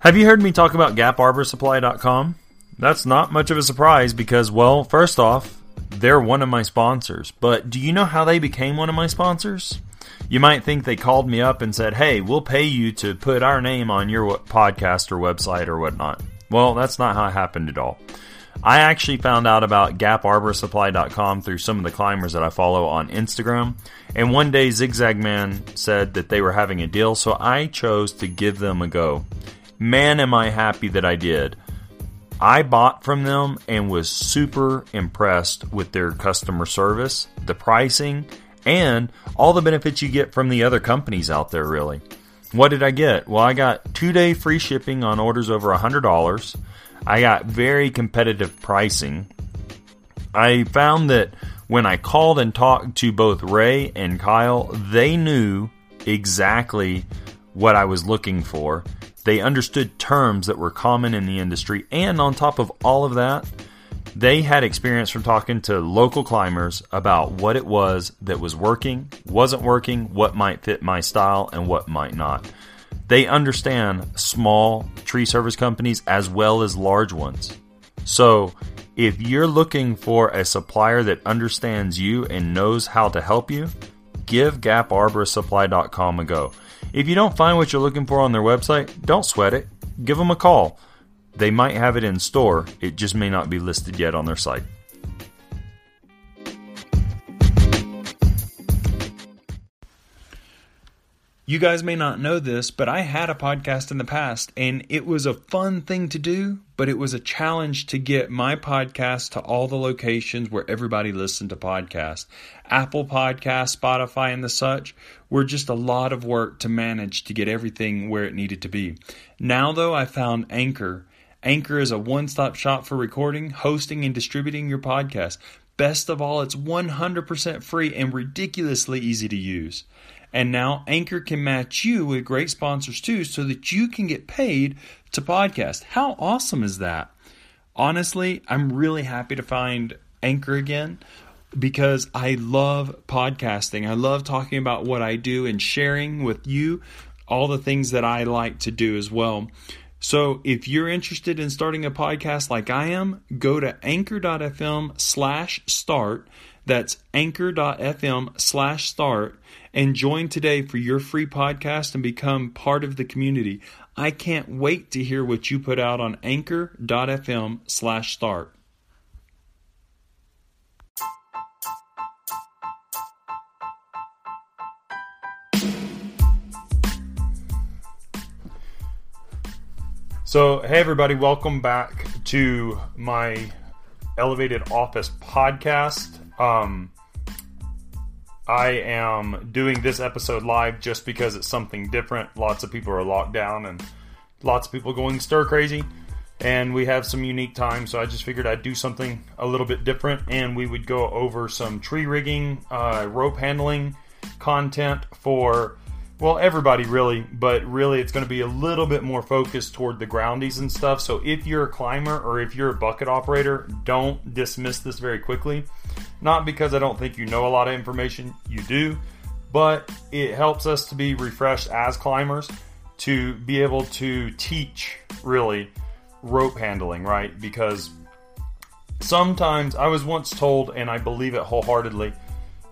Have you heard me talk about GapArborSupply.com? That's not much of a surprise because, well, first off, they're one of my sponsors. But do you know how they became one of my sponsors? You might think they called me up and said, hey, we'll pay you to put our name on your podcast or website or whatnot. Well, that's not how it happened at all. I actually found out about GapArborSupply.com through some of the climbers that I follow on Instagram. And one day, Zigzag Man said that they were having a deal, so I chose to give them a go. Man, am I happy that I did. I bought from them and was super impressed with their customer service, the pricing, and all the benefits you get from the other companies out there, really. What did I get? Well, I got two day free shipping on orders over $100. I got very competitive pricing. I found that when I called and talked to both Ray and Kyle, they knew exactly what I was looking for they understood terms that were common in the industry, and on top of all of that, they had experience from talking to local climbers about what it was that was working, wasn't working, what might fit my style, and what might not. They understand small tree service companies as well as large ones. So, if you're looking for a supplier that understands you and knows how to help you, give GapArborSupply.com a go. If you don't find what you're looking for on their website, don't sweat it. Give them a call. They might have it in store, it just may not be listed yet on their site. You guys may not know this, but I had a podcast in the past and it was a fun thing to do, but it was a challenge to get my podcast to all the locations where everybody listened to podcasts. Apple Podcast, Spotify, and the such were just a lot of work to manage to get everything where it needed to be. Now, though, I found Anchor. Anchor is a one stop shop for recording, hosting, and distributing your podcast. Best of all, it's 100% free and ridiculously easy to use. And now Anchor can match you with great sponsors too so that you can get paid to podcast. How awesome is that? Honestly, I'm really happy to find Anchor again because I love podcasting. I love talking about what I do and sharing with you all the things that I like to do as well. So if you're interested in starting a podcast like I am, go to anchor.fm slash start. That's anchor.fm slash start and join today for your free podcast and become part of the community. I can't wait to hear what you put out on anchor.fm slash start. So, hey everybody, welcome back to my Elevated Office podcast. Um, I am doing this episode live just because it's something different. Lots of people are locked down and lots of people going stir crazy. And we have some unique time, so I just figured I'd do something a little bit different. And we would go over some tree rigging, uh, rope handling content for well, everybody really, but really it's going to be a little bit more focused toward the groundies and stuff. So if you're a climber or if you're a bucket operator, don't dismiss this very quickly. Not because I don't think you know a lot of information, you do, but it helps us to be refreshed as climbers to be able to teach really rope handling, right? Because sometimes I was once told, and I believe it wholeheartedly,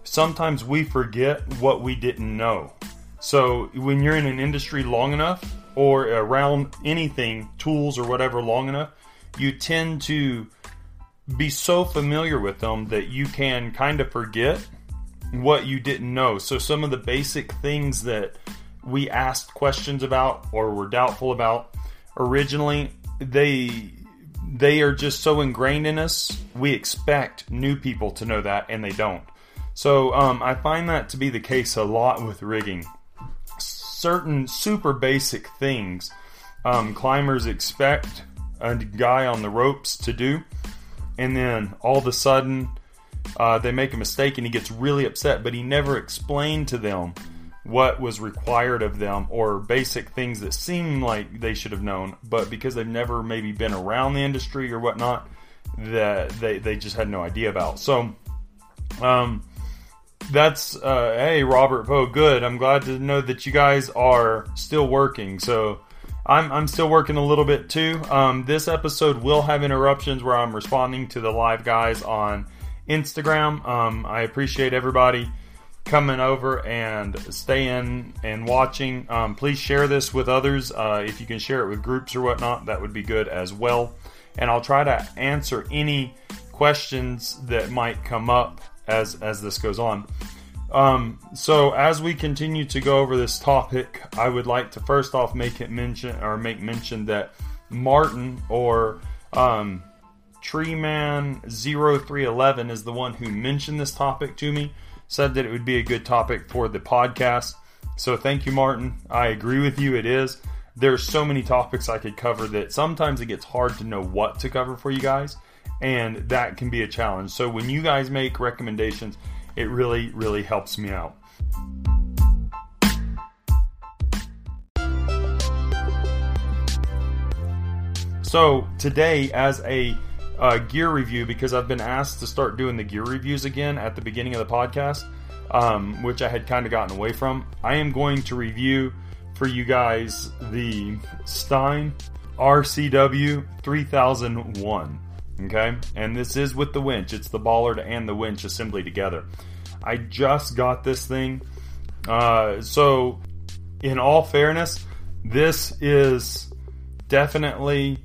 sometimes we forget what we didn't know so when you're in an industry long enough or around anything, tools or whatever long enough, you tend to be so familiar with them that you can kind of forget what you didn't know. So some of the basic things that we asked questions about or were doubtful about originally, they they are just so ingrained in us. We expect new people to know that, and they don't. So um, I find that to be the case a lot with rigging certain super basic things um, climbers expect a guy on the ropes to do, and then all of a sudden uh, they make a mistake and he gets really upset, but he never explained to them what was required of them or basic things that seem like they should have known, but because they've never maybe been around the industry or whatnot, that they, they just had no idea about. So, um, that's uh, hey Robert Poe. Good. I'm glad to know that you guys are still working. So I'm, I'm still working a little bit too. Um, this episode will have interruptions where I'm responding to the live guys on Instagram. Um, I appreciate everybody coming over and staying and watching. Um, please share this with others. Uh, if you can share it with groups or whatnot, that would be good as well. And I'll try to answer any questions that might come up as as this goes on. Um, so as we continue to go over this topic, I would like to first off make it mention or make mention that Martin or um, Treeman 0311 is the one who mentioned this topic to me, said that it would be a good topic for the podcast. So thank you, Martin. I agree with you. It is. There's so many topics I could cover that sometimes it gets hard to know what to cover for you guys, and that can be a challenge. So when you guys make recommendations, it really, really helps me out. So, today, as a uh, gear review, because I've been asked to start doing the gear reviews again at the beginning of the podcast, um, which I had kind of gotten away from, I am going to review for you guys the Stein RCW 3001. Okay, and this is with the winch. It's the bollard and the winch assembly together. I just got this thing. Uh, so, in all fairness, this is definitely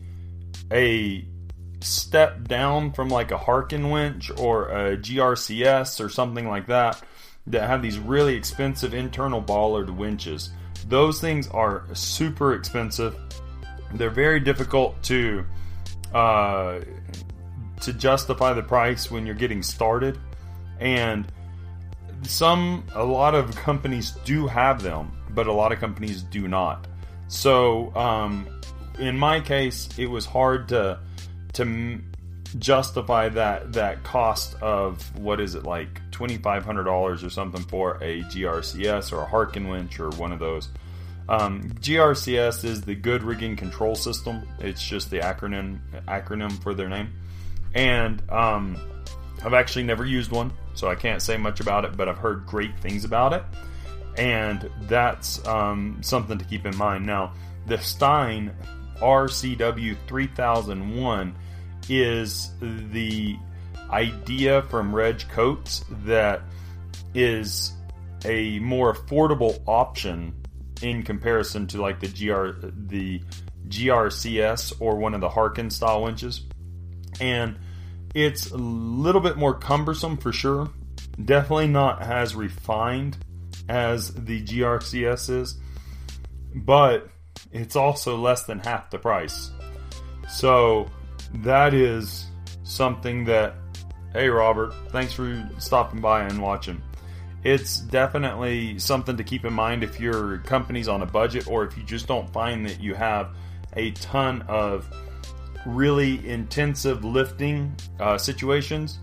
a step down from like a Harken winch or a GRCS or something like that that have these really expensive internal bollard winches. Those things are super expensive. They're very difficult to uh, to justify the price when you're getting started. And some, a lot of companies do have them, but a lot of companies do not. So, um, in my case, it was hard to to justify that that cost of what is it like twenty five hundred dollars or something for a GRCS or a Harken winch or one of those. Um, GRCS is the Good Rigging Control System. It's just the acronym acronym for their name, and um, I've actually never used one, so I can't say much about it. But I've heard great things about it, and that's um, something to keep in mind. Now, the Stein RCW 3001 is the idea from Reg Coates that is a more affordable option in comparison to like the GR the GRCS or one of the Harken style winches. And it's a little bit more cumbersome for sure. Definitely not as refined as the GRCS is, but it's also less than half the price. So that is something that, hey Robert, thanks for stopping by and watching. It's definitely something to keep in mind if your company's on a budget or if you just don't find that you have a ton of really intensive lifting uh, situations.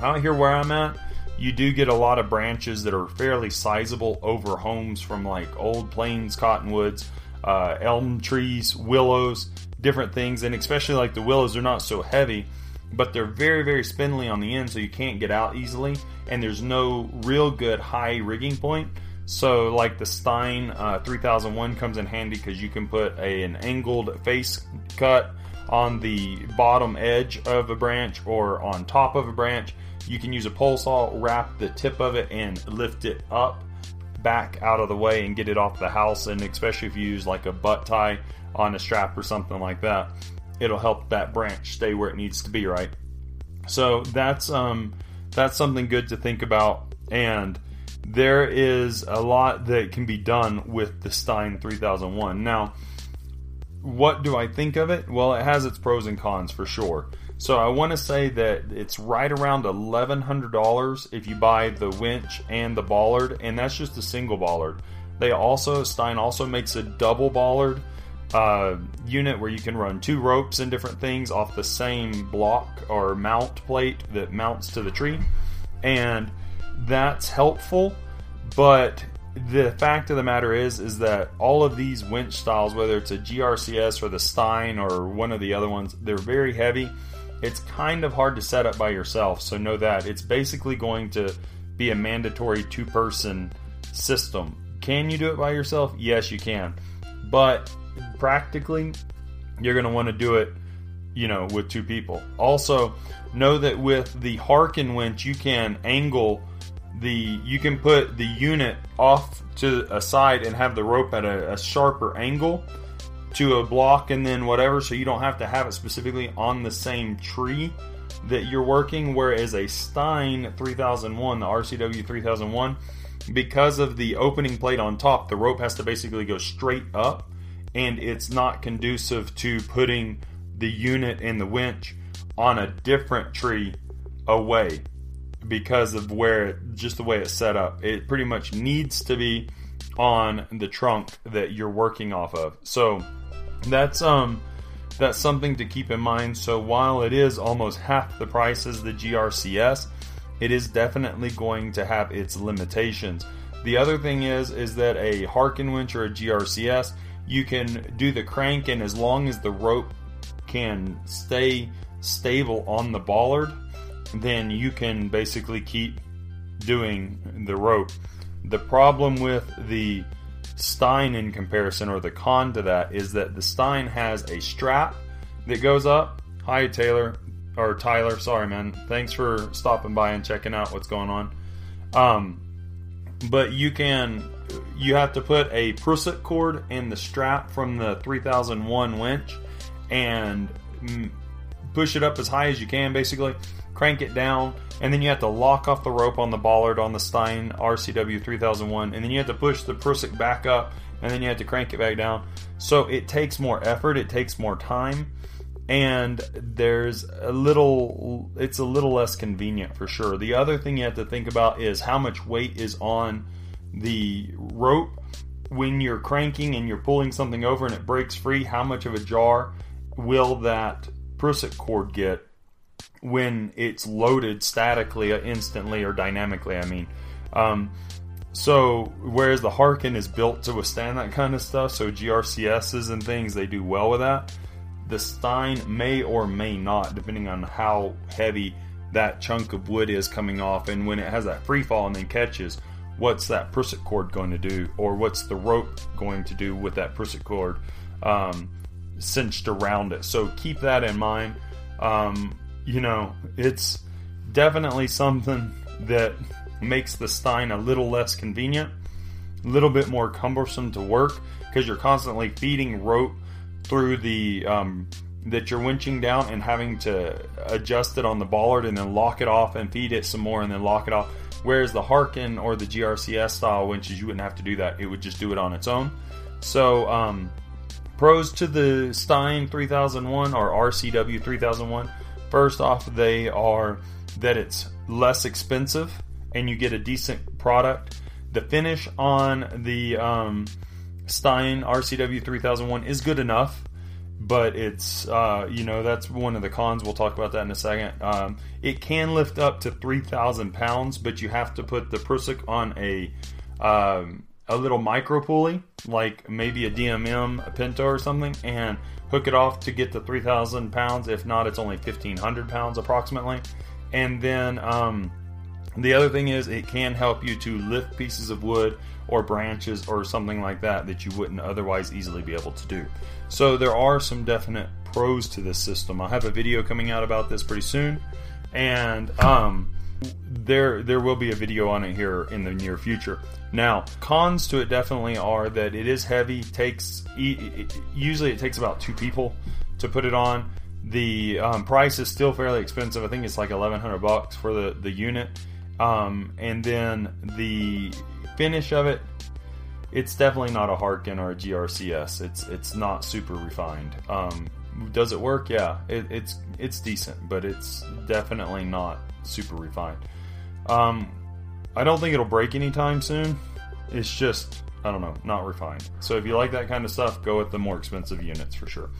Out here where I'm at, you do get a lot of branches that are fairly sizable over homes from like old plains cottonwoods, uh, elm trees, willows, different things, and especially like the willows, they're not so heavy, but they're very, very spindly on the end, so you can't get out easily, and there's no real good high rigging point. So, like the Stein uh, 3001 comes in handy because you can put a, an angled face cut on the bottom edge of a branch or on top of a branch. You can use a pole saw, wrap the tip of it, and lift it up back out of the way and get it off the house. And especially if you use like a butt tie on a strap or something like that, it'll help that branch stay where it needs to be, right? So that's um that's something good to think about. And there is a lot that can be done with the Stein 3001. Now, what do I think of it? Well, it has its pros and cons for sure. So I want to say that it's right around $1,100 if you buy the winch and the bollard, and that's just a single bollard. They also, Stein also makes a double bollard uh, unit where you can run two ropes and different things off the same block or mount plate that mounts to the tree. And that's helpful, but the fact of the matter is is that all of these winch styles whether it's a grcs or the stein or one of the other ones they're very heavy it's kind of hard to set up by yourself, so know that. It's basically going to be a mandatory two person system. Can you do it by yourself? Yes, you can. But practically, you're going to want to do it, you know, with two people. Also, know that with the Harken winch, you can angle the you can put the unit off to a side and have the rope at a, a sharper angle to a block and then whatever, so you don't have to have it specifically on the same tree that you're working. Whereas a Stein 3001, the RCW 3001, because of the opening plate on top, the rope has to basically go straight up, and it's not conducive to putting the unit and the winch on a different tree away because of where just the way it's set up. It pretty much needs to be on the trunk that you're working off of. So that's um that's something to keep in mind. So while it is almost half the price as the GRCS, it is definitely going to have its limitations. The other thing is is that a Harken winch or a GRCS, you can do the crank and as long as the rope can stay stable on the bollard, then you can basically keep doing the rope. The problem with the Stein in comparison, or the con to that, is that the Stein has a strap that goes up. Hi, Taylor, or Tyler, sorry, man. Thanks for stopping by and checking out what's going on. Um, but you can, you have to put a Prusik cord in the strap from the 3001 winch and push it up as high as you can, basically crank it down, and then you have to lock off the rope on the bollard on the Stein RCW 3001, and then you have to push the Prusik back up, and then you have to crank it back down. So it takes more effort, it takes more time, and there's a little, it's a little less convenient for sure. The other thing you have to think about is how much weight is on the rope when you're cranking and you're pulling something over and it breaks free. How much of a jar will that Prusik cord get? when it's loaded statically, uh, instantly, or dynamically. I mean, um, so whereas the Harken is built to withstand that kind of stuff, so GRCSs and things they do well with that. The Stein may or may not, depending on how heavy that chunk of wood is coming off, and when it has that free fall and then catches, what's that Prusik cord going to do, or what's the rope going to do with that Prusik cord um, cinched around it? So keep that in mind. Um, you know, it's definitely something that makes the Stein a little less convenient, a little bit more cumbersome to work because you're constantly feeding rope through the um, that you're winching down and having to adjust it on the bollard and then lock it off and feed it some more and then lock it off. Whereas the Harken or the GRCS style winches, you wouldn't have to do that; it would just do it on its own. So, um, pros to the Stein 3001 or RCW 3001 First off, they are that it's less expensive and you get a decent product. The finish on the um, Stein RCW 3001 is good enough, but it's, uh, you know, that's one of the cons. We'll talk about that in a second. Um, it can lift up to 3,000 pounds, but you have to put the Prusik on a. Um, a little micro pulley, like maybe a DMM, a Pinto or something, and hook it off to get to 3,000 pounds. If not, it's only 1,500 pounds approximately. And then um, the other thing is, it can help you to lift pieces of wood or branches or something like that that you wouldn't otherwise easily be able to do. So there are some definite pros to this system. I'll have a video coming out about this pretty soon, and um, there there will be a video on it here in the near future. Now, cons to it definitely are that it is heavy. Takes usually it takes about two people to put it on. The um, price is still fairly expensive. I think it's like eleven hundred bucks for the the unit, um, and then the finish of it. It's definitely not a Harken or a GRCS. It's it's not super refined. Um, does it work? Yeah, it, it's it's decent, but it's definitely not super refined. Um, I don't think it'll break anytime soon. It's just, I don't know, not refined. So if you like that kind of stuff, go with the more expensive units for sure.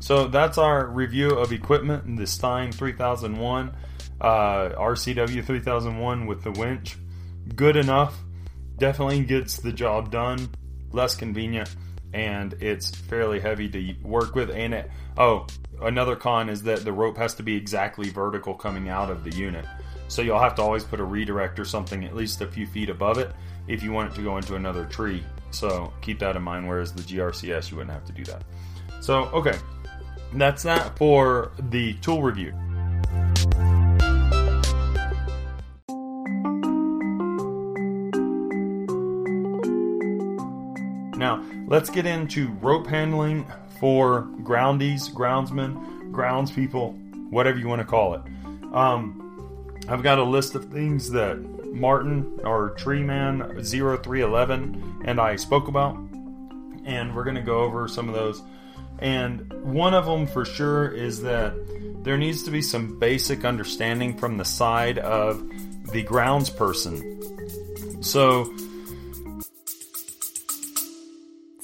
So that's our review of equipment in the Stein 3001, uh, RCW 3001 with the winch. Good enough. Definitely gets the job done. Less convenient. And it's fairly heavy to work with. And it, oh, another con is that the rope has to be exactly vertical coming out of the unit. So you'll have to always put a redirect or something at least a few feet above it if you want it to go into another tree. So keep that in mind. Whereas the GRCS, you wouldn't have to do that. So, okay. That's that for the tool review. Now, let's get into rope handling for groundies, groundsmen, groundspeople, whatever you want to call it. Um, I've got a list of things that Martin or Treeman 0311 and I spoke about, and we're going to go over some of those. And one of them for sure is that there needs to be some basic understanding from the side of the grounds person. So,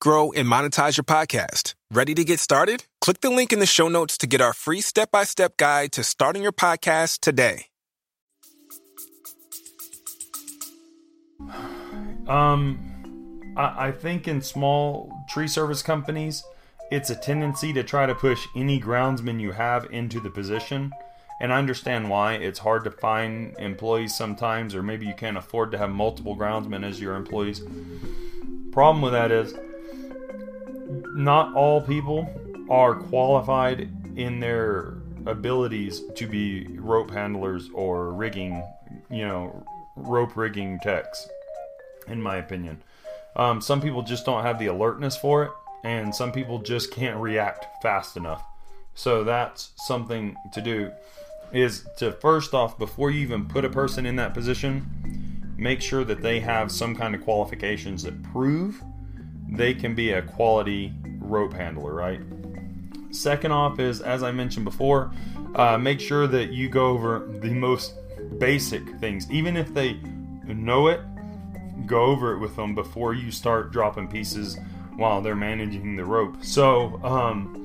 grow, and monetize your podcast. Ready to get started? Click the link in the show notes to get our free step by step guide to starting your podcast today. Um, I, I think in small tree service companies, it's a tendency to try to push any groundsman you have into the position. And I understand why. It's hard to find employees sometimes, or maybe you can't afford to have multiple groundsmen as your employees. Problem with that is, not all people are qualified in their abilities to be rope handlers or rigging, you know, rope rigging techs, in my opinion. Um, some people just don't have the alertness for it, and some people just can't react fast enough. So that's something to do is to first off before you even put a person in that position, make sure that they have some kind of qualifications that prove they can be a quality rope handler, right? Second off is as I mentioned before, uh, make sure that you go over the most basic things, even if they know it. Go over it with them before you start dropping pieces while they're managing the rope. So, um,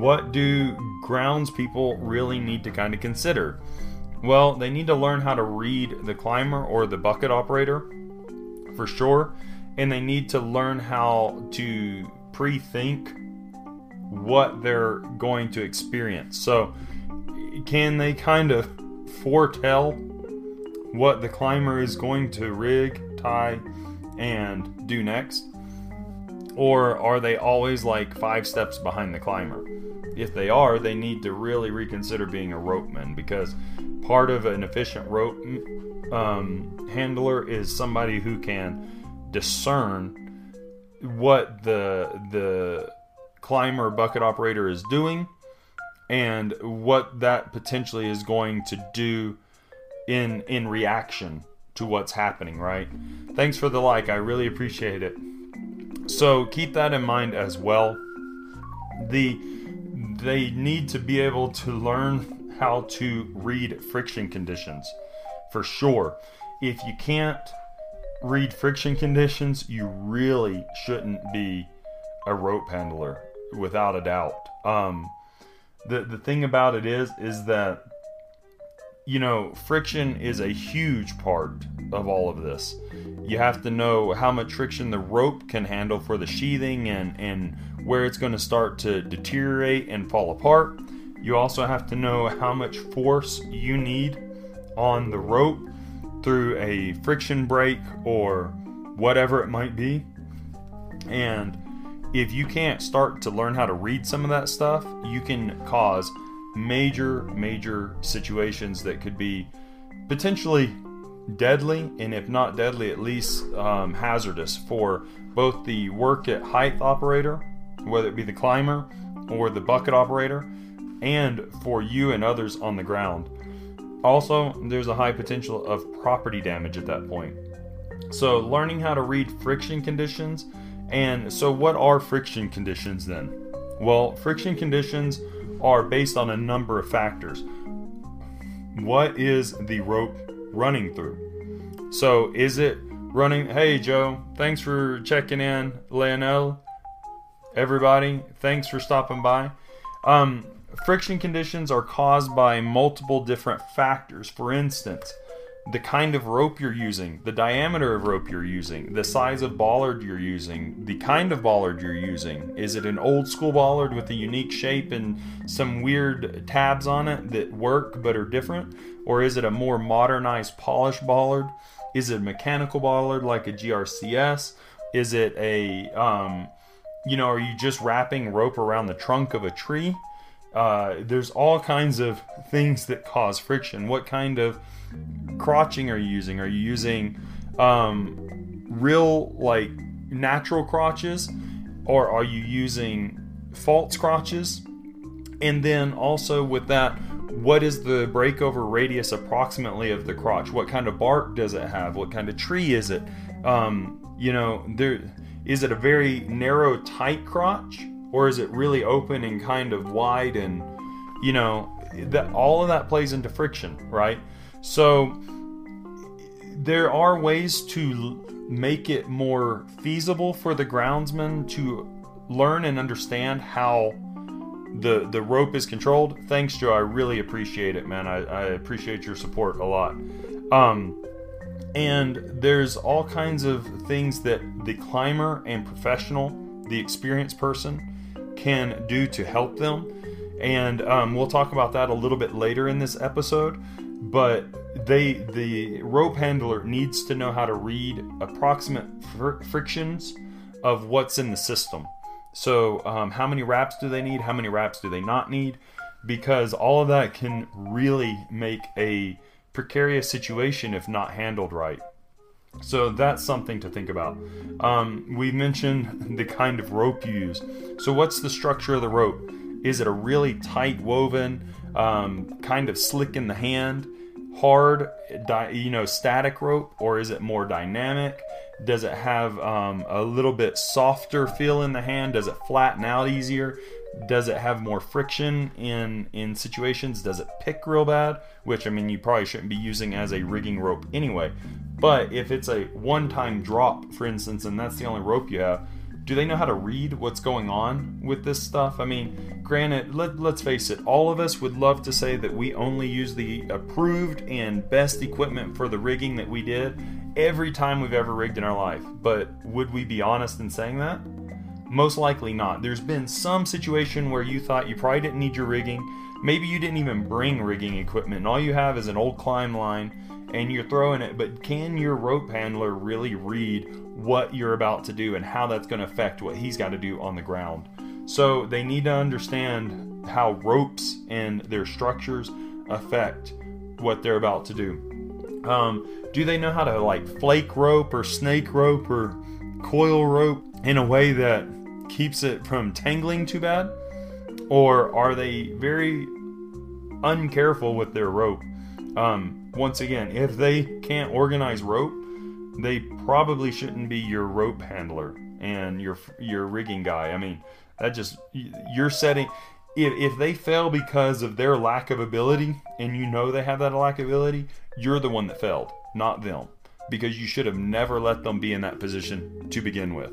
what do grounds people really need to kind of consider? Well, they need to learn how to read the climber or the bucket operator for sure, and they need to learn how to pre think what they're going to experience. So, can they kind of foretell what the climber is going to rig, tie, and do next? Or are they always like five steps behind the climber? If they are, they need to really reconsider being a ropeman because part of an efficient rope um, handler is somebody who can discern what the the climber bucket operator is doing and what that potentially is going to do in in reaction to what's happening right? Thanks for the like. I really appreciate it. So keep that in mind as well. The they need to be able to learn how to read friction conditions for sure. If you can't read friction conditions you really shouldn't be a rope handler without a doubt. Um, the the thing about it is is that you know friction is a huge part of all of this. You have to know how much friction the rope can handle for the sheathing and and where it's going to start to deteriorate and fall apart. You also have to know how much force you need on the rope through a friction brake or whatever it might be and if you can't start to learn how to read some of that stuff, you can cause major, major situations that could be potentially deadly, and if not deadly, at least um, hazardous for both the work at height operator, whether it be the climber or the bucket operator, and for you and others on the ground. Also, there's a high potential of property damage at that point. So, learning how to read friction conditions and so, what are friction conditions then? Well, friction conditions are based on a number of factors. What is the rope running through? So, is it running? Hey, Joe, thanks for checking in, Leonel. everybody. Thanks for stopping by. Um, friction conditions are caused by multiple different factors. For instance, the kind of rope you're using, the diameter of rope you're using, the size of bollard you're using, the kind of bollard you're using. Is it an old school bollard with a unique shape and some weird tabs on it that work but are different? Or is it a more modernized polished bollard? Is it a mechanical bollard like a GRCS? Is it a, um, you know, are you just wrapping rope around the trunk of a tree? Uh, there's all kinds of things that cause friction. What kind of crotching are you using? Are you using um, real, like, natural crotches? Or are you using false crotches? And then also with that, what is the breakover radius approximately of the crotch? What kind of bark does it have? What kind of tree is it? Um, you know, there is it a very narrow, tight crotch, or is it really open and kind of wide? And you know, that all of that plays into friction, right? So there are ways to make it more feasible for the groundsman to learn and understand how the the rope is controlled. Thanks, Joe. I really appreciate it, man. I, I appreciate your support a lot. Um, and there's all kinds of things that the climber and professional, the experienced person, can do to help them. And um, we'll talk about that a little bit later in this episode. But they the rope handler needs to know how to read approximate fr- frictions of what's in the system. So, um, how many wraps do they need? How many wraps do they not need? Because all of that can really make a precarious situation if not handled right. So that's something to think about. Um, we mentioned the kind of rope you use. So what's the structure of the rope? Is it a really tight woven, um, kind of slick in the hand, hard, di- you know, static rope, or is it more dynamic? Does it have um, a little bit softer feel in the hand? Does it flatten out easier? Does it have more friction in in situations? Does it pick real bad? Which I mean, you probably shouldn't be using as a rigging rope anyway. But if it's a one-time drop, for instance, and that's the only rope you have, do they know how to read what's going on with this stuff? I mean, granted, let, let's face it, all of us would love to say that we only use the approved and best equipment for the rigging that we did every time we've ever rigged in our life. But would we be honest in saying that? Most likely not. There's been some situation where you thought you probably didn't need your rigging. Maybe you didn't even bring rigging equipment, and all you have is an old climb line and you're throwing it. But can your rope handler really read what you're about to do and how that's going to affect what he's got to do on the ground? So they need to understand how ropes and their structures affect what they're about to do. Um, do they know how to like flake rope or snake rope or coil rope in a way that keeps it from tangling too bad? Or are they very uncareful with their rope? Um, once again, if they can't organize rope, they probably shouldn't be your rope handler and your your rigging guy. I mean, that just you're setting. If, if they fail because of their lack of ability, and you know they have that lack of ability, you're the one that failed, not them, because you should have never let them be in that position to begin with.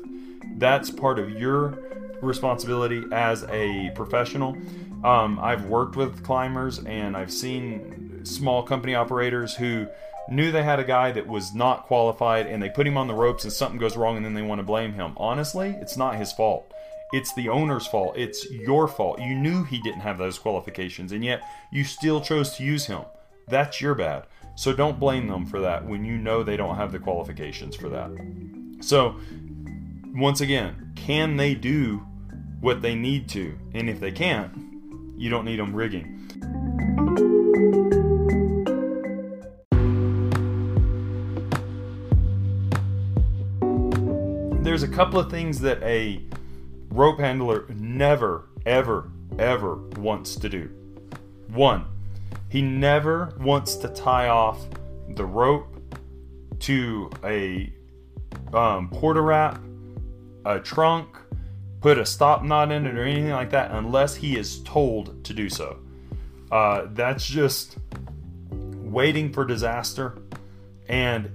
That's part of your responsibility as a professional. Um, I've worked with climbers and I've seen small company operators who knew they had a guy that was not qualified and they put him on the ropes and something goes wrong and then they want to blame him. Honestly, it's not his fault. It's the owner's fault. It's your fault. You knew he didn't have those qualifications and yet you still chose to use him. That's your bad. So don't blame them for that when you know they don't have the qualifications for that. So, once again, can they do what they need to? And if they can't, you don't need them rigging. There's a couple of things that a rope handler never, ever, ever wants to do. One, he never wants to tie off the rope to a um, porta wrap, a trunk, put a stop knot in it, or anything like that unless he is told to do so. Uh, that's just waiting for disaster. And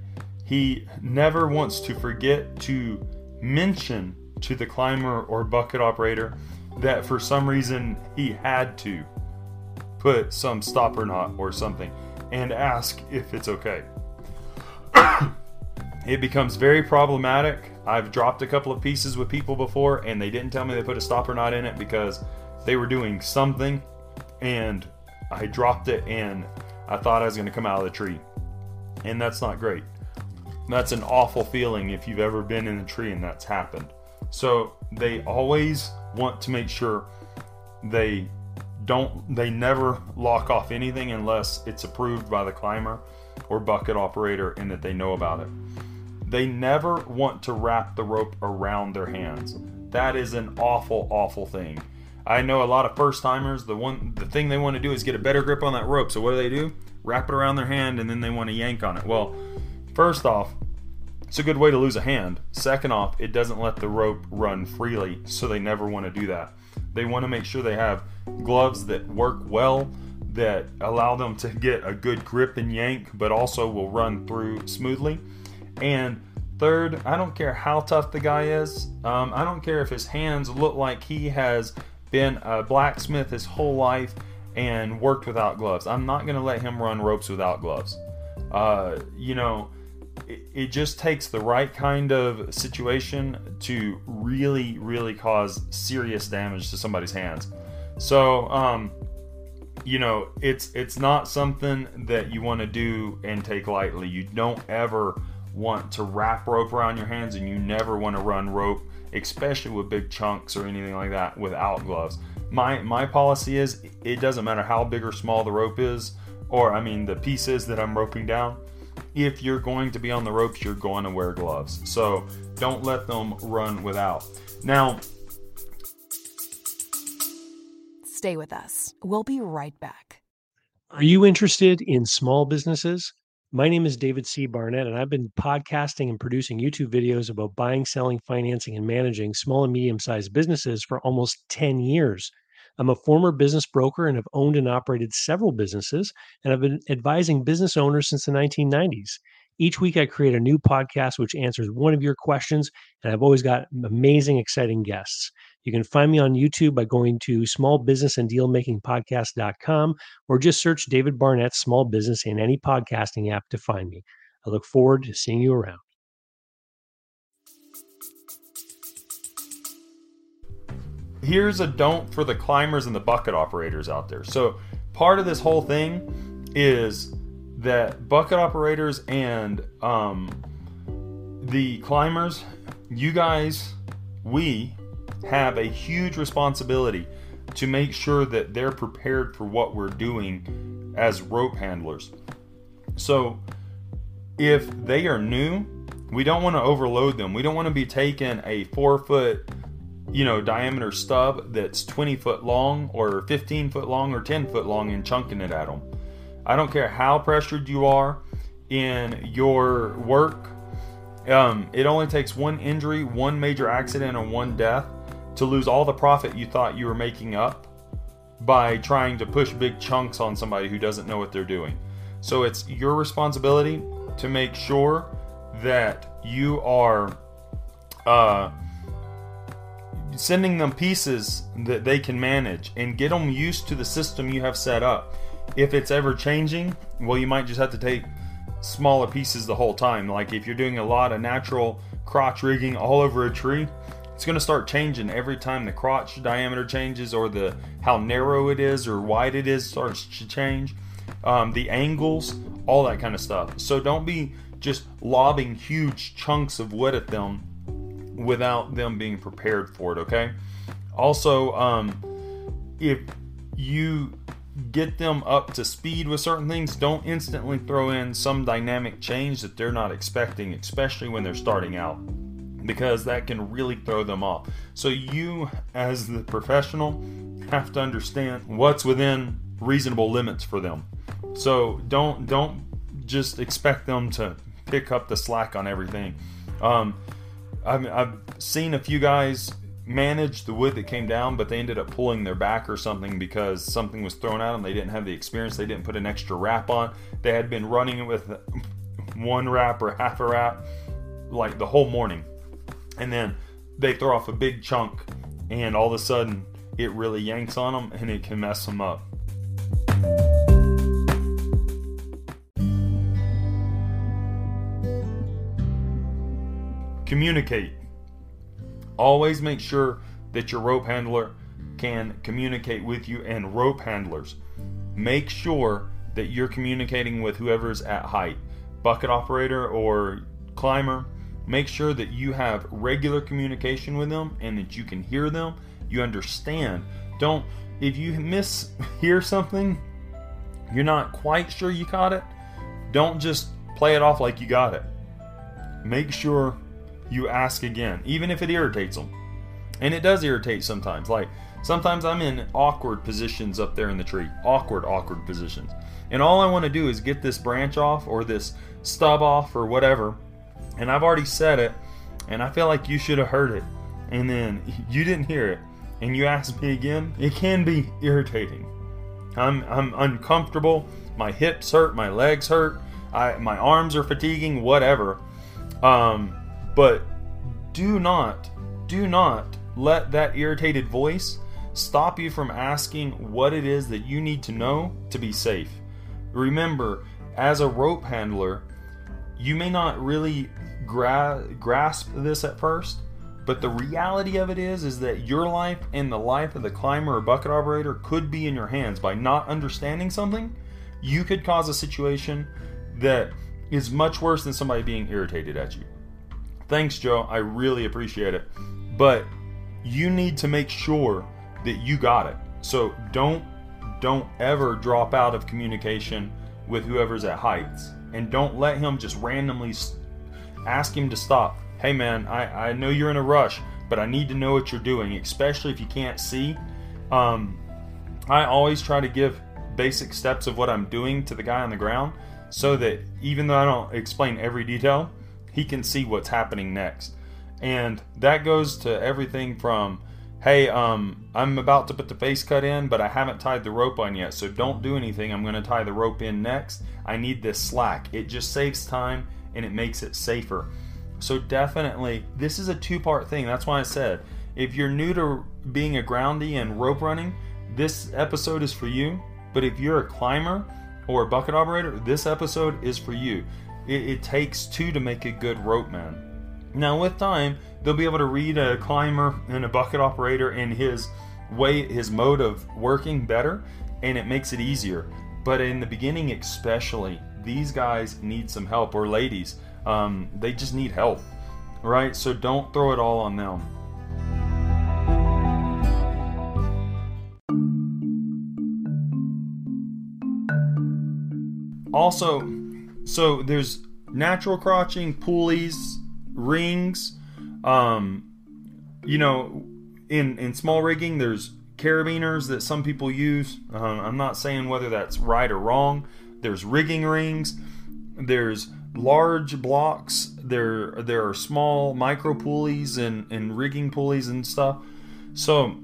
he never wants to forget to mention to the climber or bucket operator that for some reason he had to put some stopper knot or something and ask if it's okay. it becomes very problematic. I've dropped a couple of pieces with people before and they didn't tell me they put a stopper knot in it because they were doing something and I dropped it and I thought I was going to come out of the tree. And that's not great. That's an awful feeling if you've ever been in a tree and that's happened. So they always want to make sure they don't they never lock off anything unless it's approved by the climber or bucket operator and that they know about it. They never want to wrap the rope around their hands. That is an awful awful thing. I know a lot of first timers the one the thing they want to do is get a better grip on that rope. So what do they do? Wrap it around their hand and then they want to yank on it. Well, first off, it's a good way to lose a hand. Second off, it doesn't let the rope run freely, so they never want to do that. They want to make sure they have gloves that work well, that allow them to get a good grip and yank, but also will run through smoothly. And third, I don't care how tough the guy is. Um, I don't care if his hands look like he has been a blacksmith his whole life and worked without gloves. I'm not going to let him run ropes without gloves. Uh, you know, it, it just takes the right kind of situation to really, really cause serious damage to somebody's hands. So, um, you know, it's it's not something that you want to do and take lightly. You don't ever want to wrap rope around your hands, and you never want to run rope, especially with big chunks or anything like that, without gloves. My my policy is it doesn't matter how big or small the rope is, or I mean the pieces that I'm roping down if you're going to be on the ropes, you're going to wear gloves. So don't let them run without. Now, stay with us. We'll be right back. Are you interested in small businesses? My name is David C. Barnett, and I've been podcasting and producing YouTube videos about buying, selling, financing, and managing small and medium sized businesses for almost 10 years. I'm a former business broker and have owned and operated several businesses, and I've been advising business owners since the 1990s. Each week, I create a new podcast which answers one of your questions, and I've always got amazing, exciting guests. You can find me on YouTube by going to smallbusinessanddealmakingpodcast.com or just search David Barnett Small Business in any podcasting app to find me. I look forward to seeing you around. here's a don't for the climbers and the bucket operators out there. So part of this whole thing is that bucket operators and um, the climbers, you guys, we have a huge responsibility to make sure that they're prepared for what we're doing as rope handlers. So if they are new, we don't want to overload them. We don't want to be taking a four foot you know, diameter stub that's 20 foot long or 15 foot long or 10 foot long and chunking it at them. I don't care how pressured you are in your work. Um, it only takes one injury, one major accident, and one death to lose all the profit you thought you were making up by trying to push big chunks on somebody who doesn't know what they're doing. So it's your responsibility to make sure that you are uh, sending them pieces that they can manage and get them used to the system you have set up. If it's ever changing, well, you might just have to take smaller pieces the whole time. Like if you're doing a lot of natural crotch rigging all over a tree, it's going to start changing every time the crotch diameter changes or the how narrow it is or wide it is starts to change. Um, the angles, all that kind of stuff. So don't be just lobbing huge chunks of wood at them without them being prepared for it, okay? Also, um, if you get them up to speed with certain things, don't instantly throw in some dynamic change that they're not expecting, especially when they're starting out, because that can really throw them off. So, you, as the professional, have to understand what's within reasonable limits for them. So, don't don't just expect them to pick up the slack on everything. Um, I've, I've seen a few guys manage the wood that came down, but they ended up pulling their back or something because something was thrown at them. They didn't have the experience. They didn't put an extra wrap on. They had been running it with one wrap or half a wrap like the whole morning. And then they throw off a big chunk, and all of a sudden it really yanks on them and it can mess them up. Communicate. Always make sure that your rope handler can communicate with you and rope handlers. Make sure that you're communicating with whoever's at height, bucket operator or climber. Make sure that you have regular communication with them and that you can hear them, you understand. Don't if you miss hear something, you're not quite sure you caught it, don't just play it off like you got it. Make sure you ask again, even if it irritates them. And it does irritate sometimes. Like sometimes I'm in awkward positions up there in the tree. Awkward, awkward positions. And all I want to do is get this branch off or this stub off or whatever. And I've already said it. And I feel like you should have heard it. And then you didn't hear it. And you asked me again. It can be irritating. I'm, I'm uncomfortable. My hips hurt. My legs hurt. I, my arms are fatiguing. Whatever. Um, but do not, do not let that irritated voice stop you from asking what it is that you need to know to be safe. Remember, as a rope handler, you may not really gra- grasp this at first, but the reality of it is is that your life and the life of the climber or bucket operator could be in your hands by not understanding something. You could cause a situation that is much worse than somebody being irritated at you. Thanks, Joe. I really appreciate it. But you need to make sure that you got it. So don't don't ever drop out of communication with whoever's at heights and don't let him just randomly ask him to stop. Hey man, I, I know you're in a rush, but I need to know what you're doing, especially if you can't see. Um, I always try to give basic steps of what I'm doing to the guy on the ground so that even though I don't explain every detail, he can see what's happening next. And that goes to everything from hey, um, I'm about to put the face cut in, but I haven't tied the rope on yet, so don't do anything. I'm going to tie the rope in next. I need this slack. It just saves time and it makes it safer. So, definitely, this is a two part thing. That's why I said if you're new to being a groundy and rope running, this episode is for you. But if you're a climber or a bucket operator, this episode is for you. It, it takes two to make a good rope man. Now, with time, they'll be able to read a climber and a bucket operator in his way, his mode of working better, and it makes it easier. But in the beginning, especially, these guys need some help, or ladies, um, they just need help, right? So don't throw it all on them. Also, so there's natural crotching, pulleys, rings. Um, you know, in in small rigging, there's carabiners that some people use. Um, I'm not saying whether that's right or wrong. There's rigging rings. There's large blocks. There there are small micro pulleys and, and rigging pulleys and stuff. So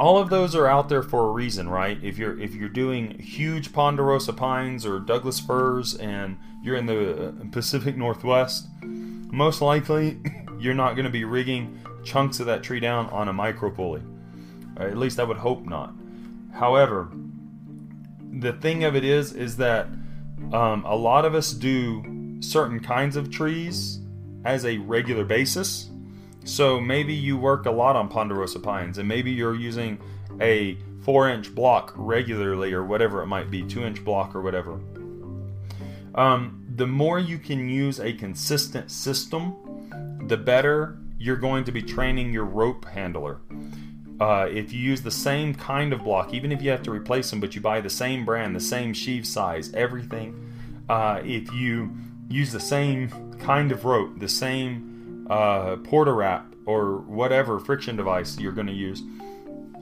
all of those are out there for a reason, right? If you're if you're doing huge ponderosa pines or Douglas firs and you're in the Pacific Northwest, most likely you're not going to be rigging chunks of that tree down on a micro pulley. Or at least I would hope not. However, the thing of it is, is that um, a lot of us do certain kinds of trees as a regular basis. So maybe you work a lot on ponderosa pines, and maybe you're using a four inch block regularly, or whatever it might be, two inch block or whatever. Um, the more you can use a consistent system, the better you're going to be training your rope handler. Uh, if you use the same kind of block, even if you have to replace them, but you buy the same brand, the same sheave size, everything, uh, if you use the same kind of rope, the same uh, Port-A-Wrap or whatever friction device you're going to use,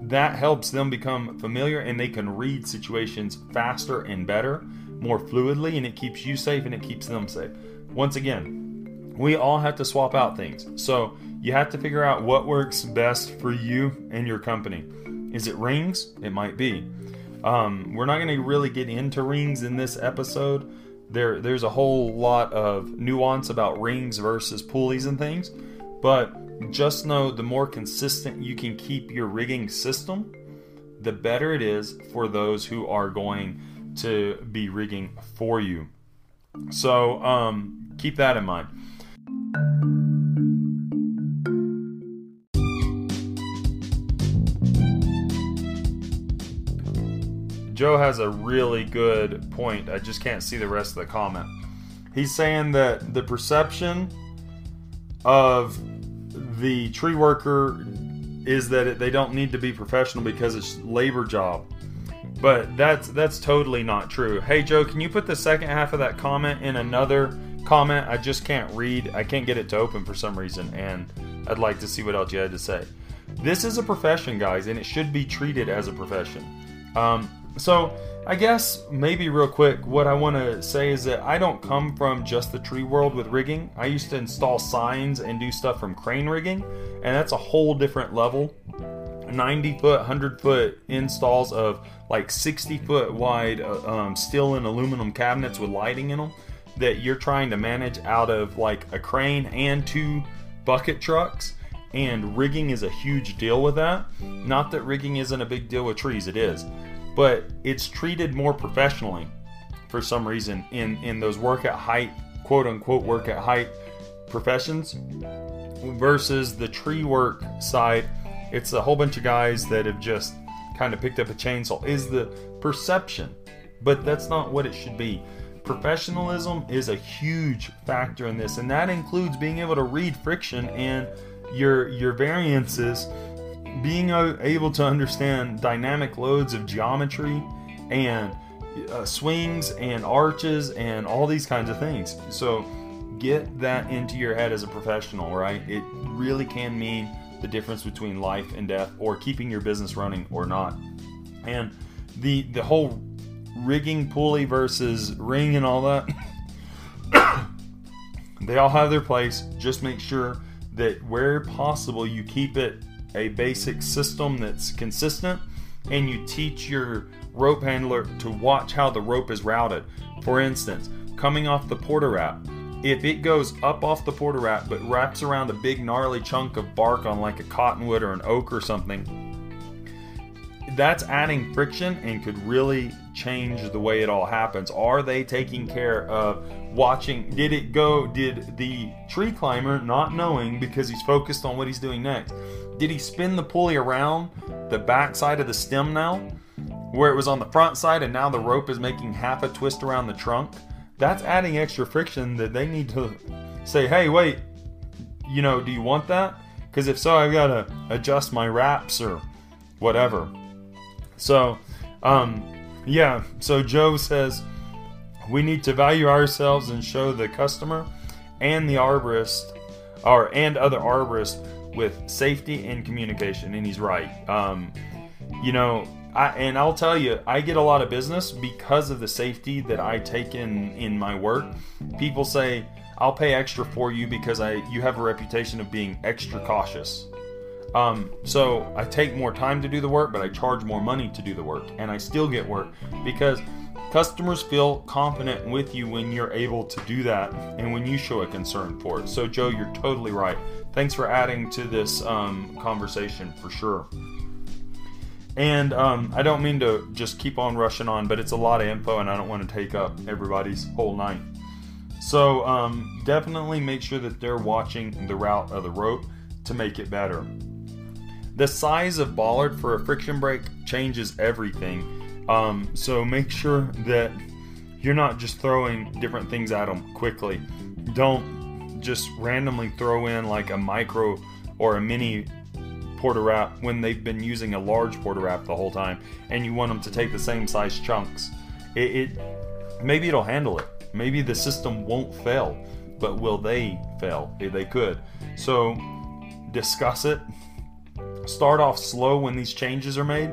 that helps them become familiar and they can read situations faster and better more fluidly and it keeps you safe and it keeps them safe. Once again, we all have to swap out things. So you have to figure out what works best for you and your company. Is it rings? It might be. Um, we're not going to really get into rings in this episode. There, there's a whole lot of nuance about rings versus pulleys and things. But just know the more consistent you can keep your rigging system, the better it is for those who are going to be rigging for you. So um, keep that in mind. Joe has a really good point. I just can't see the rest of the comment. He's saying that the perception of the tree worker is that they don't need to be professional because it's labor job. But that's that's totally not true. Hey Joe, can you put the second half of that comment in another comment? I just can't read. I can't get it to open for some reason and I'd like to see what else you had to say. This is a profession, guys, and it should be treated as a profession. Um, so, I guess maybe real quick, what I want to say is that I don't come from just the tree world with rigging. I used to install signs and do stuff from crane rigging, and that's a whole different level. 90 foot, 100 foot installs of like 60 foot wide uh, um, steel and aluminum cabinets with lighting in them that you're trying to manage out of like a crane and two bucket trucks. And rigging is a huge deal with that. Not that rigging isn't a big deal with trees, it is but it's treated more professionally for some reason in in those work at height quote unquote work at height professions versus the tree work side it's a whole bunch of guys that have just kind of picked up a chainsaw is the perception but that's not what it should be professionalism is a huge factor in this and that includes being able to read friction and your your variances being able to understand dynamic loads of geometry and uh, swings and arches and all these kinds of things. So get that into your head as a professional, right? It really can mean the difference between life and death or keeping your business running or not. And the the whole rigging pulley versus ring and all that they all have their place. Just make sure that where possible you keep it a basic system that's consistent and you teach your rope handler to watch how the rope is routed. For instance, coming off the Port-A-Wrap, if it goes up off the Port-A-Wrap but wraps around a big gnarly chunk of bark on like a cottonwood or an oak or something, that's adding friction and could really change the way it all happens. Are they taking care of watching? Did it go? Did the tree climber, not knowing because he's focused on what he's doing next, did he spin the pulley around the back side of the stem now, where it was on the front side and now the rope is making half a twist around the trunk? That's adding extra friction that they need to say, hey, wait, you know, do you want that? Because if so, I've got to adjust my wraps or whatever. So, um, yeah, so Joe says we need to value ourselves and show the customer and the arborist or and other arborists with safety and communication, and he's right. Um, you know, I, and I'll tell you, I get a lot of business because of the safety that I take in in my work. People say I'll pay extra for you because I you have a reputation of being extra cautious. Um, so I take more time to do the work, but I charge more money to do the work, and I still get work because customers feel confident with you when you're able to do that and when you show a concern for it. So, Joe, you're totally right thanks for adding to this um, conversation for sure. And um, I don't mean to just keep on rushing on, but it's a lot of info and I don't want to take up everybody's whole night. So um, definitely make sure that they're watching the route of the rope to make it better. The size of bollard for a friction brake changes everything. Um, so make sure that you're not just throwing different things at them quickly. Don't just randomly throw in like a micro or a mini Port-A-Wrap when they've been using a large Port-A-Wrap the whole time and you want them to take the same size chunks. It, it maybe it'll handle it. Maybe the system won't fail but will they fail? They could. So discuss it. Start off slow when these changes are made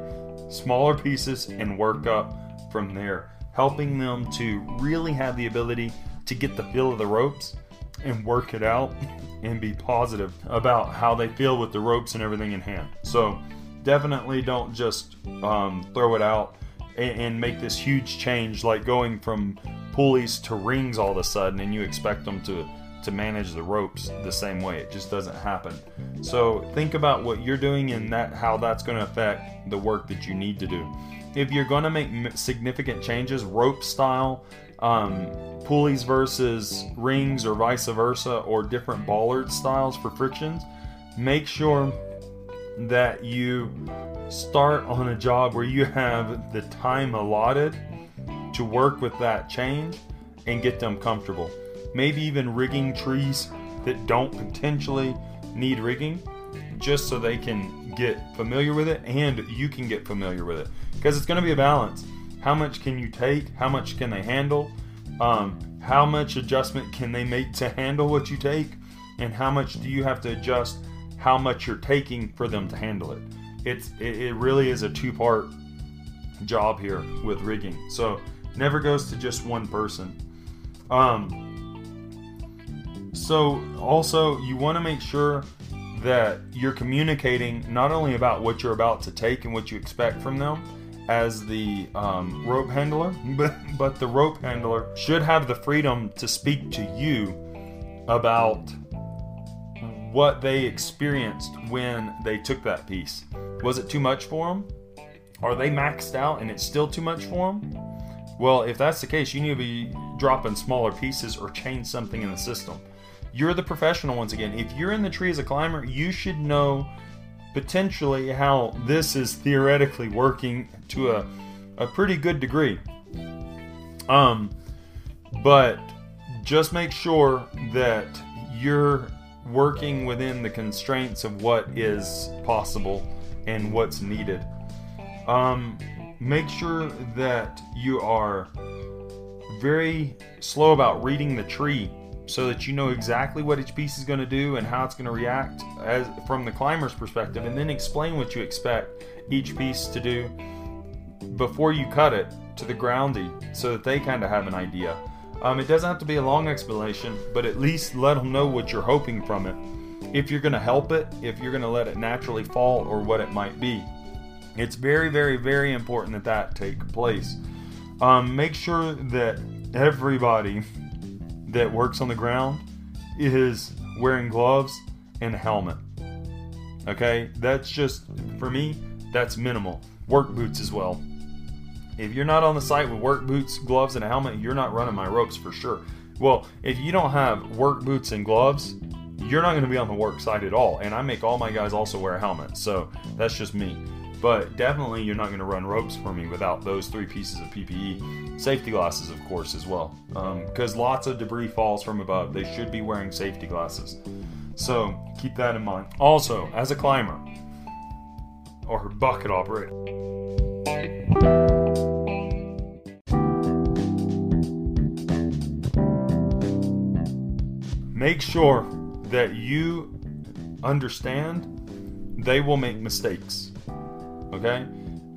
smaller pieces and work up from there helping them to really have the ability to get the feel of the ropes and work it out and be positive about how they feel with the ropes and everything in hand. So definitely don't just um, throw it out and, and, make this huge change like going from pulleys to rings all of a sudden and you expect them to to manage the ropes the same way. It just doesn't happen. So think about what you're doing and that how that's going to affect the work that you need to do. If you're going to make significant changes, rope style, um, pulleys versus rings, or vice versa, or different bollard styles for frictions, make sure that you start on a job where you have the time allotted to work with that change and get them comfortable. Maybe even rigging trees that don't potentially need rigging just so they can get familiar with it and you can get familiar with it because it's going to be a balance. How much can you take? How much can they handle? Um, how much adjustment can they make to handle what you take? And how much do you have to adjust how much you're taking for them to handle it? It's it, it really is a two part job here with rigging. So never goes to just one person. Um, so also you want to make sure that you're communicating not only about what you're about to take and what you expect from them as the um, rope handler, but, but the rope handler should have the freedom to speak to you about what they experienced when they took that piece. Was it too much for them? Are they maxed out and it's still too much for them? Well, if that's the case, you need to be dropping smaller pieces or change something in the system. You're the professional once again. If you're in the tree as a climber, you should know potentially how this is theoretically working to a, a pretty good degree. Um, but just make sure that you're working within the constraints of what is possible and what's needed. Um, make sure that you are very slow about reading the tree so that you know exactly what each piece is going to do and how it's going to react as from the climber's perspective and then explain what you expect each piece to do before you cut it to the groundy so that they kind of have an idea. Um, it doesn't have to be a long explanation but at least let them know what you're hoping from it. If you're going to help it if you're going to let it naturally fall or what it might be. It's very very very important that that take place. Um, make sure that everybody that works on the ground is wearing gloves and a helmet. Okay, that's just for me, that's minimal. Work boots as well. If you're not on the site with work boots, gloves, and a helmet, you're not running my ropes for sure. Well, if you don't have work boots and gloves, you're not going to be on the work site at all. And I make all my guys also wear a helmet, so that's just me. But definitely, you're not going to run ropes for me without those three pieces of PPE. Safety glasses, of course, as well. Because um, lots of debris falls from above. They should be wearing safety glasses. So keep that in mind. Also, as a climber or bucket operator, make sure that you understand they will make mistakes okay?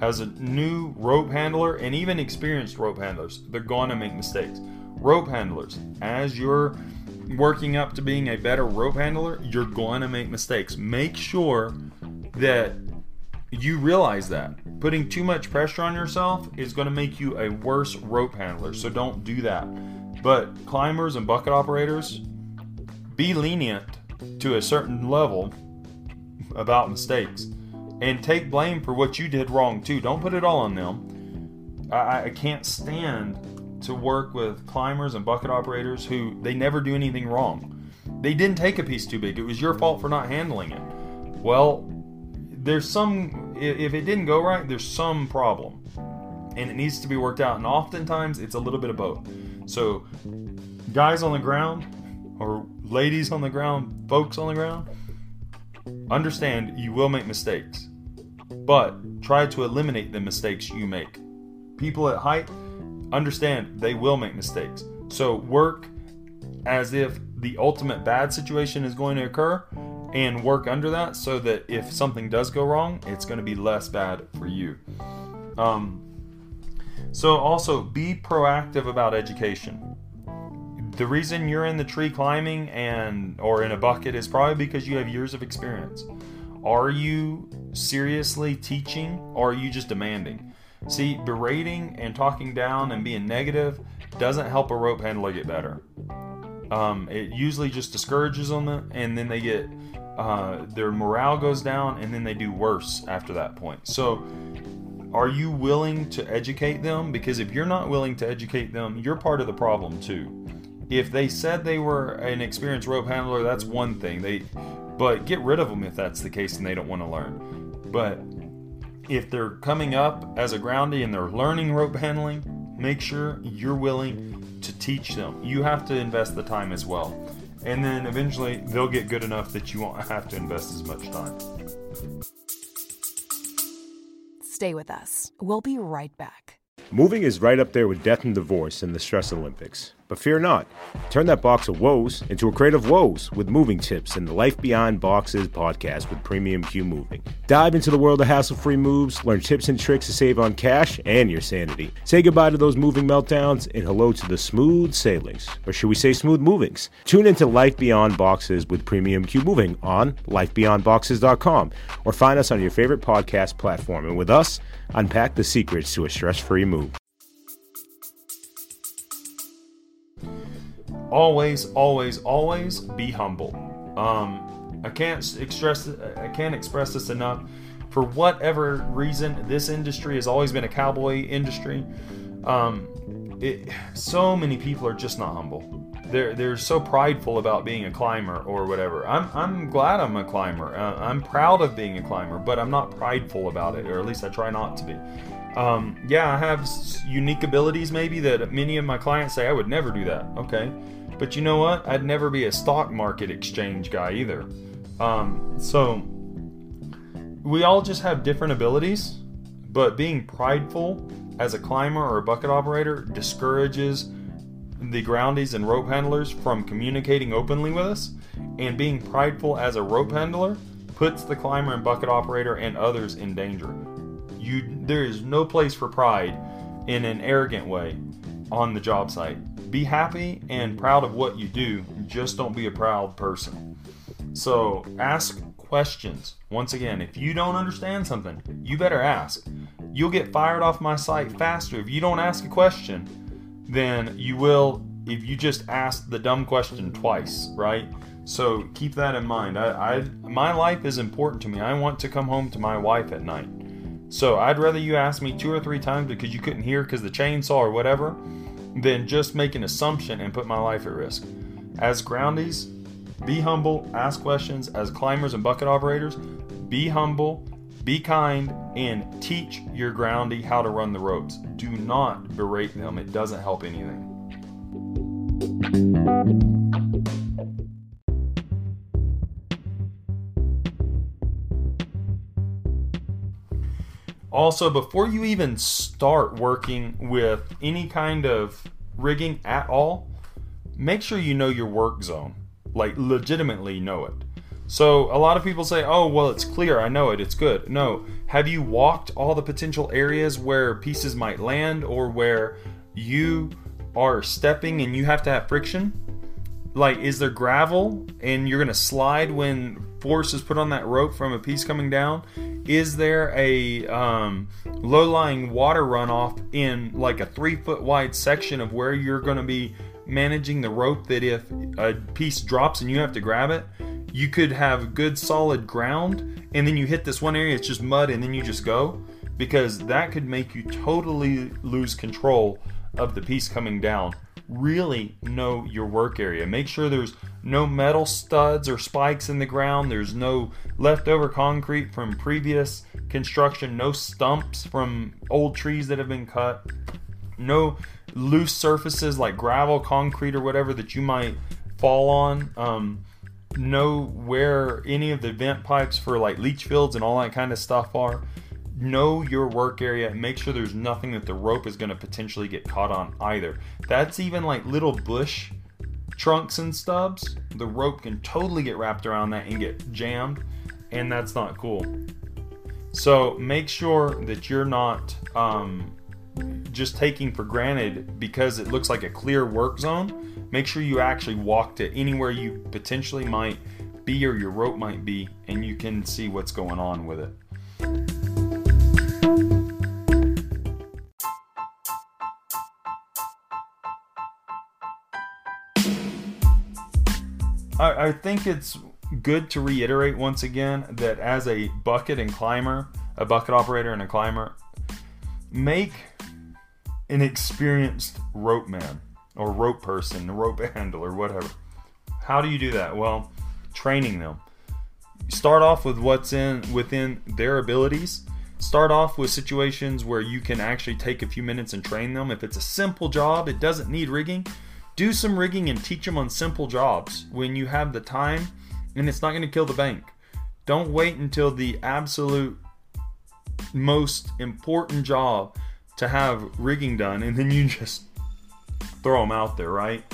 As a new rope handler and even experienced rope handlers, they're to make mistakes. Rope handlers, as you're working up to being a better rope handler, you're to make mistakes. Make sure that you realize that. Putting too much pressure on yourself is going to make you a worse rope handler, so don't do that. But climbers and bucket operators, be lenient to a certain level about mistakes and take blame for what you did wrong too. Don't put it all on them. I, I can't stand to work with climbers and bucket operators who they never do anything wrong. They didn't take a piece too big. It was your fault for not handling it. Well, there's some if it didn't go right, there's some problem. And it needs to be worked out. And oftentimes it's a little bit of both. So guys on the ground or ladies on the ground, folks on the ground, understand you will make mistakes but try to eliminate the mistakes you make. People at height understand they will make mistakes. So work as if the ultimate bad situation is going to occur and work under that so that if something does go wrong, it's going to be less bad for you. Um, so also be proactive about education. The reason you're in the tree climbing and or in a bucket is probably because you have years of experience. Are you seriously teaching or are you just demanding? See, berating and talking down and being negative doesn't help a rope handler get better. Um, it usually just discourages them, and then they get uh, their morale goes down, and then they do worse after that point. So, are you willing to educate them? Because if you're not willing to educate them, you're part of the problem too. If they said they were an experienced rope handler, that's one thing. They, but get rid of them if that's the case and they don't want to learn. But if they're coming up as a groundie and they're learning rope handling, make sure you're willing to teach them. You have to invest the time as well. And then eventually they'll get good enough that you won't have to invest as much time. Stay with us. We'll be right back. Moving is right up there with death and divorce in the stress Olympics. But fear not. Turn that box of woes into a crate of woes with moving tips in the Life Beyond Boxes podcast with Premium Q Moving. Dive into the world of hassle free moves, learn tips and tricks to save on cash and your sanity. Say goodbye to those moving meltdowns and hello to the smooth sailings, or should we say smooth movings? Tune into Life Beyond Boxes with Premium Q Moving on lifebeyondboxes.com or find us on your favorite podcast platform. And with us, unpack the secrets to a stress free move. Always, always, always be humble. Um, I can't express I can't express this enough. For whatever reason, this industry has always been a cowboy industry. Um, it, so many people are just not humble. They're they're so prideful about being a climber or whatever. I'm I'm glad I'm a climber. Uh, I'm proud of being a climber, but I'm not prideful about it, or at least I try not to be. Um, yeah, I have unique abilities maybe that many of my clients say I would never do that. Okay, but you know what? I'd never be a stock market exchange guy either. Um, so we all just have different abilities, but being prideful as a climber or a bucket operator discourages the groundies and rope handlers from communicating openly with us, and being prideful as a rope handler puts the climber and bucket operator and others in danger. You there is no place for pride in an arrogant way on the job site. Be happy and proud of what you do, just don't be a proud person. So, ask questions. Once again, if you don't understand something, you better ask. You'll get fired off my site faster if you don't ask a question than you will if you just ask the dumb question twice, right? So keep that in mind. I, I my life is important to me. I want to come home to my wife at night. So I'd rather you ask me two or three times because you couldn't hear because the chainsaw or whatever than just make an assumption and put my life at risk. As groundies, be humble, ask questions. As climbers and bucket operators, be humble, be kind, and teach your groundie how to run the ropes. Do not berate them, it doesn't help anything. Also, before you even start working with any kind of rigging at all, make sure you know your work zone. Like, legitimately know it. So, a lot of people say, oh, well, it's clear, I know it, it's good. No. Have you walked all the potential areas where pieces might land or where you are stepping and you have to have friction? Like, is there gravel and you're to slide when force is put on that rope from a piece coming down? Is there a um, low lying water runoff in like a three foot wide section of where you're to be managing the rope that if a piece drops and you have to grab it, you could have good solid ground and then you hit this one area, it's just mud, and then you just go? Because that could make you totally lose control of the piece coming down really know your work area. Make sure there's no metal studs or spikes in the ground, there's no leftover concrete from previous construction, no stumps from old trees that have been cut, no loose surfaces like gravel, concrete, or whatever that you might fall on. Um, know where any of the vent pipes for like leach fields and all that kind of stuff are know your work area and make sure there's nothing that the rope is going to potentially get caught on either. That's even like little bush trunks and stubs. The rope can totally get wrapped around that and get jammed, and that's not cool. So make sure that you're not um, just taking for granted because it looks like a clear work zone. Make sure you actually walk to anywhere you potentially might be or your rope might be, and you can see what's going on with it. I, I think it's good to reiterate once again that as a bucket and climber, a bucket operator and a climber, make an experienced rope man or rope person, rope handler, whatever. How do you do that? Well, training them. Start off with what's in within their abilities. Start off with situations where you can actually take a few minutes and train them. If it's a simple job, it doesn't need rigging. Do some rigging and teach them on simple jobs when you have the time and it's not going to kill the bank. Don't wait until the absolute most important job to have rigging done and then you just throw them out there, right?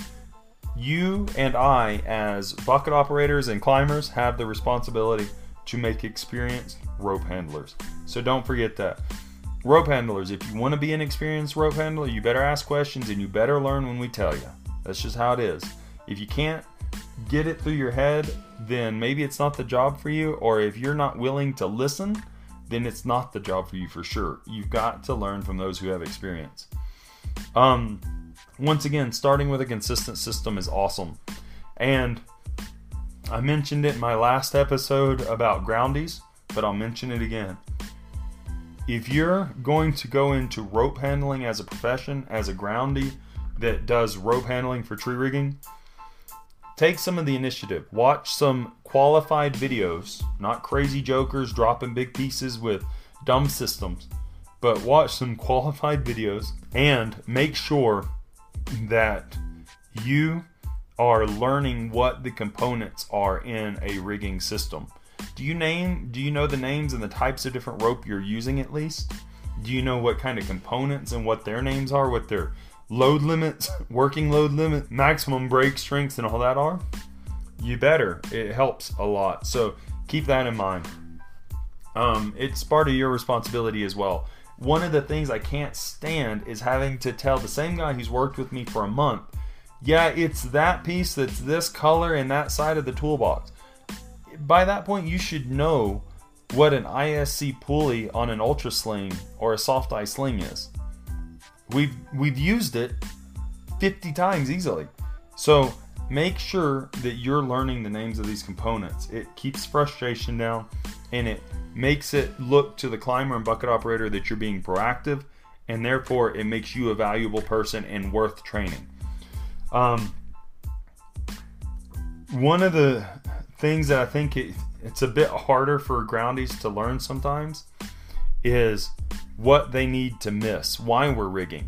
You and I, as bucket operators and climbers, have the responsibility to make experienced rope handlers. So don't forget that. Rope handlers, if you want to be an experienced rope handler, you better ask questions and you better learn when we tell you. That's just how it is. If you can't get it through your head, then maybe it's not the job for you. Or if you're not willing to listen, then it's not the job for you for sure. You've got to learn from those who have experience. Um, once again, starting with a consistent system is awesome. And I mentioned it in my last episode about groundies, but I'll mention it again. If you're going to go into rope handling as a profession, as a groundie that does rope handling for tree rigging, take some of the initiative. Watch some qualified videos, not crazy jokers dropping big pieces with dumb systems, but watch some qualified videos and make sure that you are learning what the components are in a rigging system. Do you name do you know the names and the types of different rope you're using at least? Do you know what kind of components and what their names are, what their load limits, working load limit, maximum break strengths and all that are? You better. It helps a lot. So keep that in mind. Um, it's part of your responsibility as well one of the things I can't stand is having to tell the same guy who's worked with me for a month, yeah, it's that piece that's this color and that side of the toolbox. By that point, you should know what an ISC pulley on an ultra sling or a soft eye sling is. We've we've used it 50 times easily. So make sure that you're learning the names of these components. It keeps frustration down and it makes it look to the climber and bucket operator that you're being proactive, and therefore it makes you a valuable person and worth training. Um, one of the things that I think it, it's a bit harder for groundies to learn sometimes is what they need to miss, why we're rigging.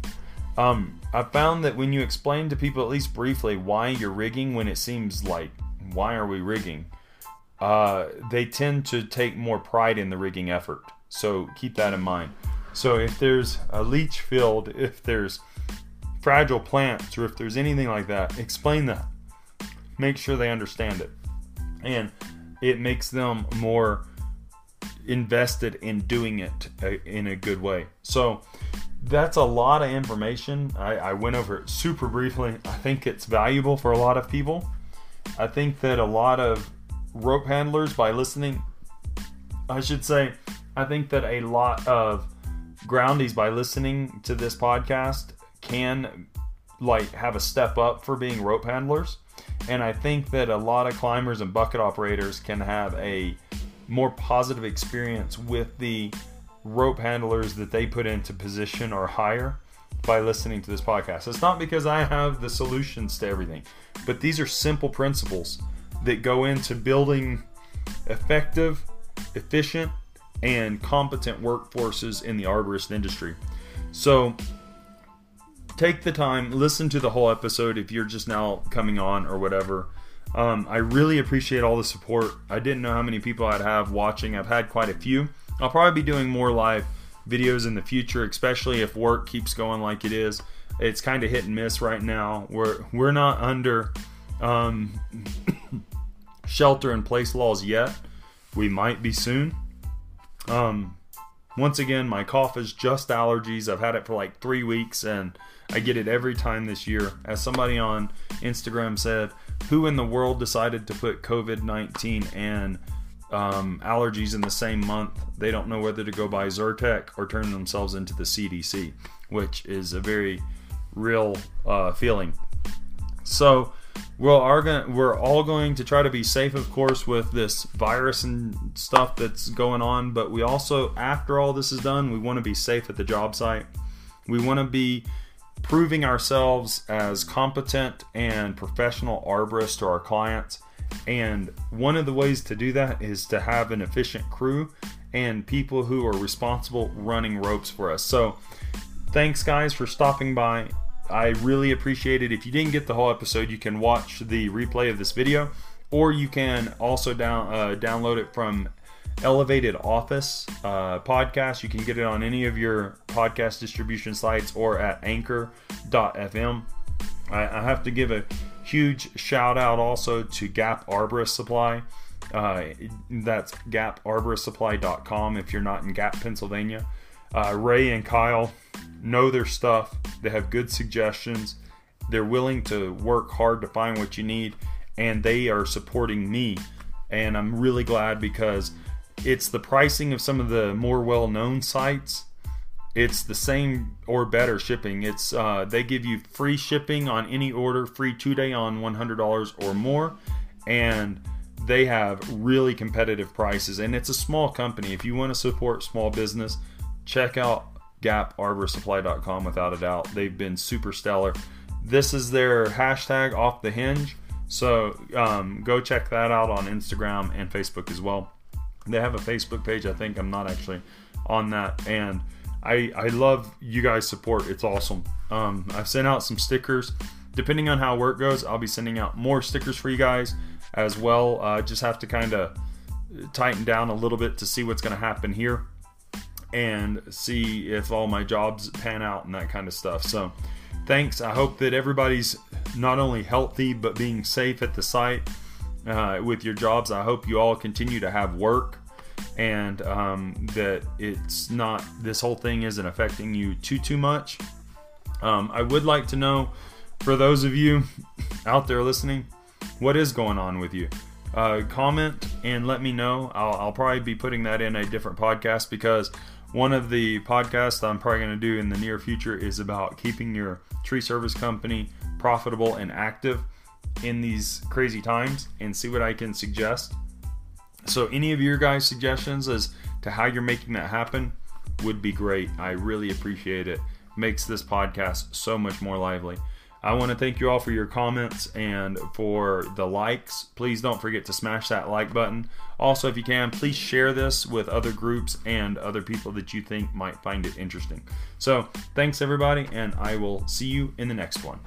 Um, I found that when you explain to people, at least briefly, why you're rigging, when it seems like, why are we rigging? uh, they tend to take more pride in the rigging effort. So keep that in mind. So if there's a leach field, if there's fragile plants, or if there's anything like that, explain that. Make sure they understand it. And it makes them more invested in doing it uh, in a good way. So that's a lot of information. I, I went over it super briefly. I think it's valuable for a lot of people. I think that a lot of rope handlers by listening. I should say, I think that a lot of groundies by listening to this podcast can like have a step up for being rope handlers. And I think that a lot of climbers and bucket operators can have a more positive experience with the rope handlers that they put into position or hire by listening to this podcast. It's not because I have the solutions to everything, but these are simple principles that go into building effective, efficient, and competent workforces in the arborist industry. So, take the time, listen to the whole episode if you're just now coming on or whatever. Um, I really appreciate all the support. I didn't know how many people I'd have watching. I've had quite a few. I'll probably be doing more live videos in the future, especially if work keeps going like it is. It's kind of hit and miss right now. We're we're not under um, shelter in place laws yet. We might be soon. Um, once again, my cough is just allergies. I've had it for like three weeks and I get it every time this year. As somebody on Instagram said, who in the world decided to put COVID 19 and um, allergies in the same month? They don't know whether to go buy Zyrtec or turn themselves into the CDC, which is a very real uh, feeling. So, we're going we're all going to try to be safe, of course, with this virus and stuff that's going on. But we also, after all this is done, we want to be safe at the job site. We want to be proving ourselves as competent and professional arborists to our clients. And one of the ways to do that is to have an efficient crew and people who are responsible running ropes for us. So, thanks, guys, for stopping by. I really appreciate it. If you didn't get the whole episode, you can watch the replay of this video, or you can also down uh, download it from Elevated Office uh, podcast. You can get it on any of your podcast distribution sites or at Anchor.fm. I, I have to give a huge shout out also to Gap Arborist Supply. Uh, that's gaparboristsupply.com if you're not in Gap, Pennsylvania. Uh, Ray and Kyle know their stuff. They have good suggestions. They're willing to work hard to find what you need, and they are supporting me. And I'm really glad because it's the pricing of some of the more well-known sites. It's the same or better shipping. It's uh, they give you free shipping on any order, free two day on $100 or more, and they have really competitive prices. And it's a small company. If you want to support small business, check out gaparborsupply.com without a doubt. They've been super stellar. This is their hashtag off the hinge. So um, go check that out on Instagram and Facebook as well. They have a Facebook page. I think I'm not actually on that. And I, I love you guys' support. It's awesome. Um, I've sent out some stickers. Depending on how work goes, I'll be sending out more stickers for you guys as well. Uh, just have to kind of tighten down a little bit to see what's going to happen here and see if all my jobs pan out and that kind of stuff. So, thanks. I hope that everybody's not only healthy but being safe at the site uh, with your jobs. I hope you all continue to have work and um, that it's not this whole thing isn't affecting you too too much. Um, I would like to know for those of you out there listening, what is going on with you? Uh, comment and let me know. I'll, I'll probably be putting that in a different podcast because one of the podcasts I'm probably going to do in the near future is about keeping your tree service company profitable and active in these crazy times and see what I can suggest. So, any of your guys' suggestions as to how you're making that happen would be great. I really appreciate it. Makes this podcast so much more lively. I want to thank you all for your comments and for the likes. Please don't forget to smash that like button. Also, if you can, please share this with other groups and other people that you think might find it interesting. So, thanks everybody, and I will see you in the next one.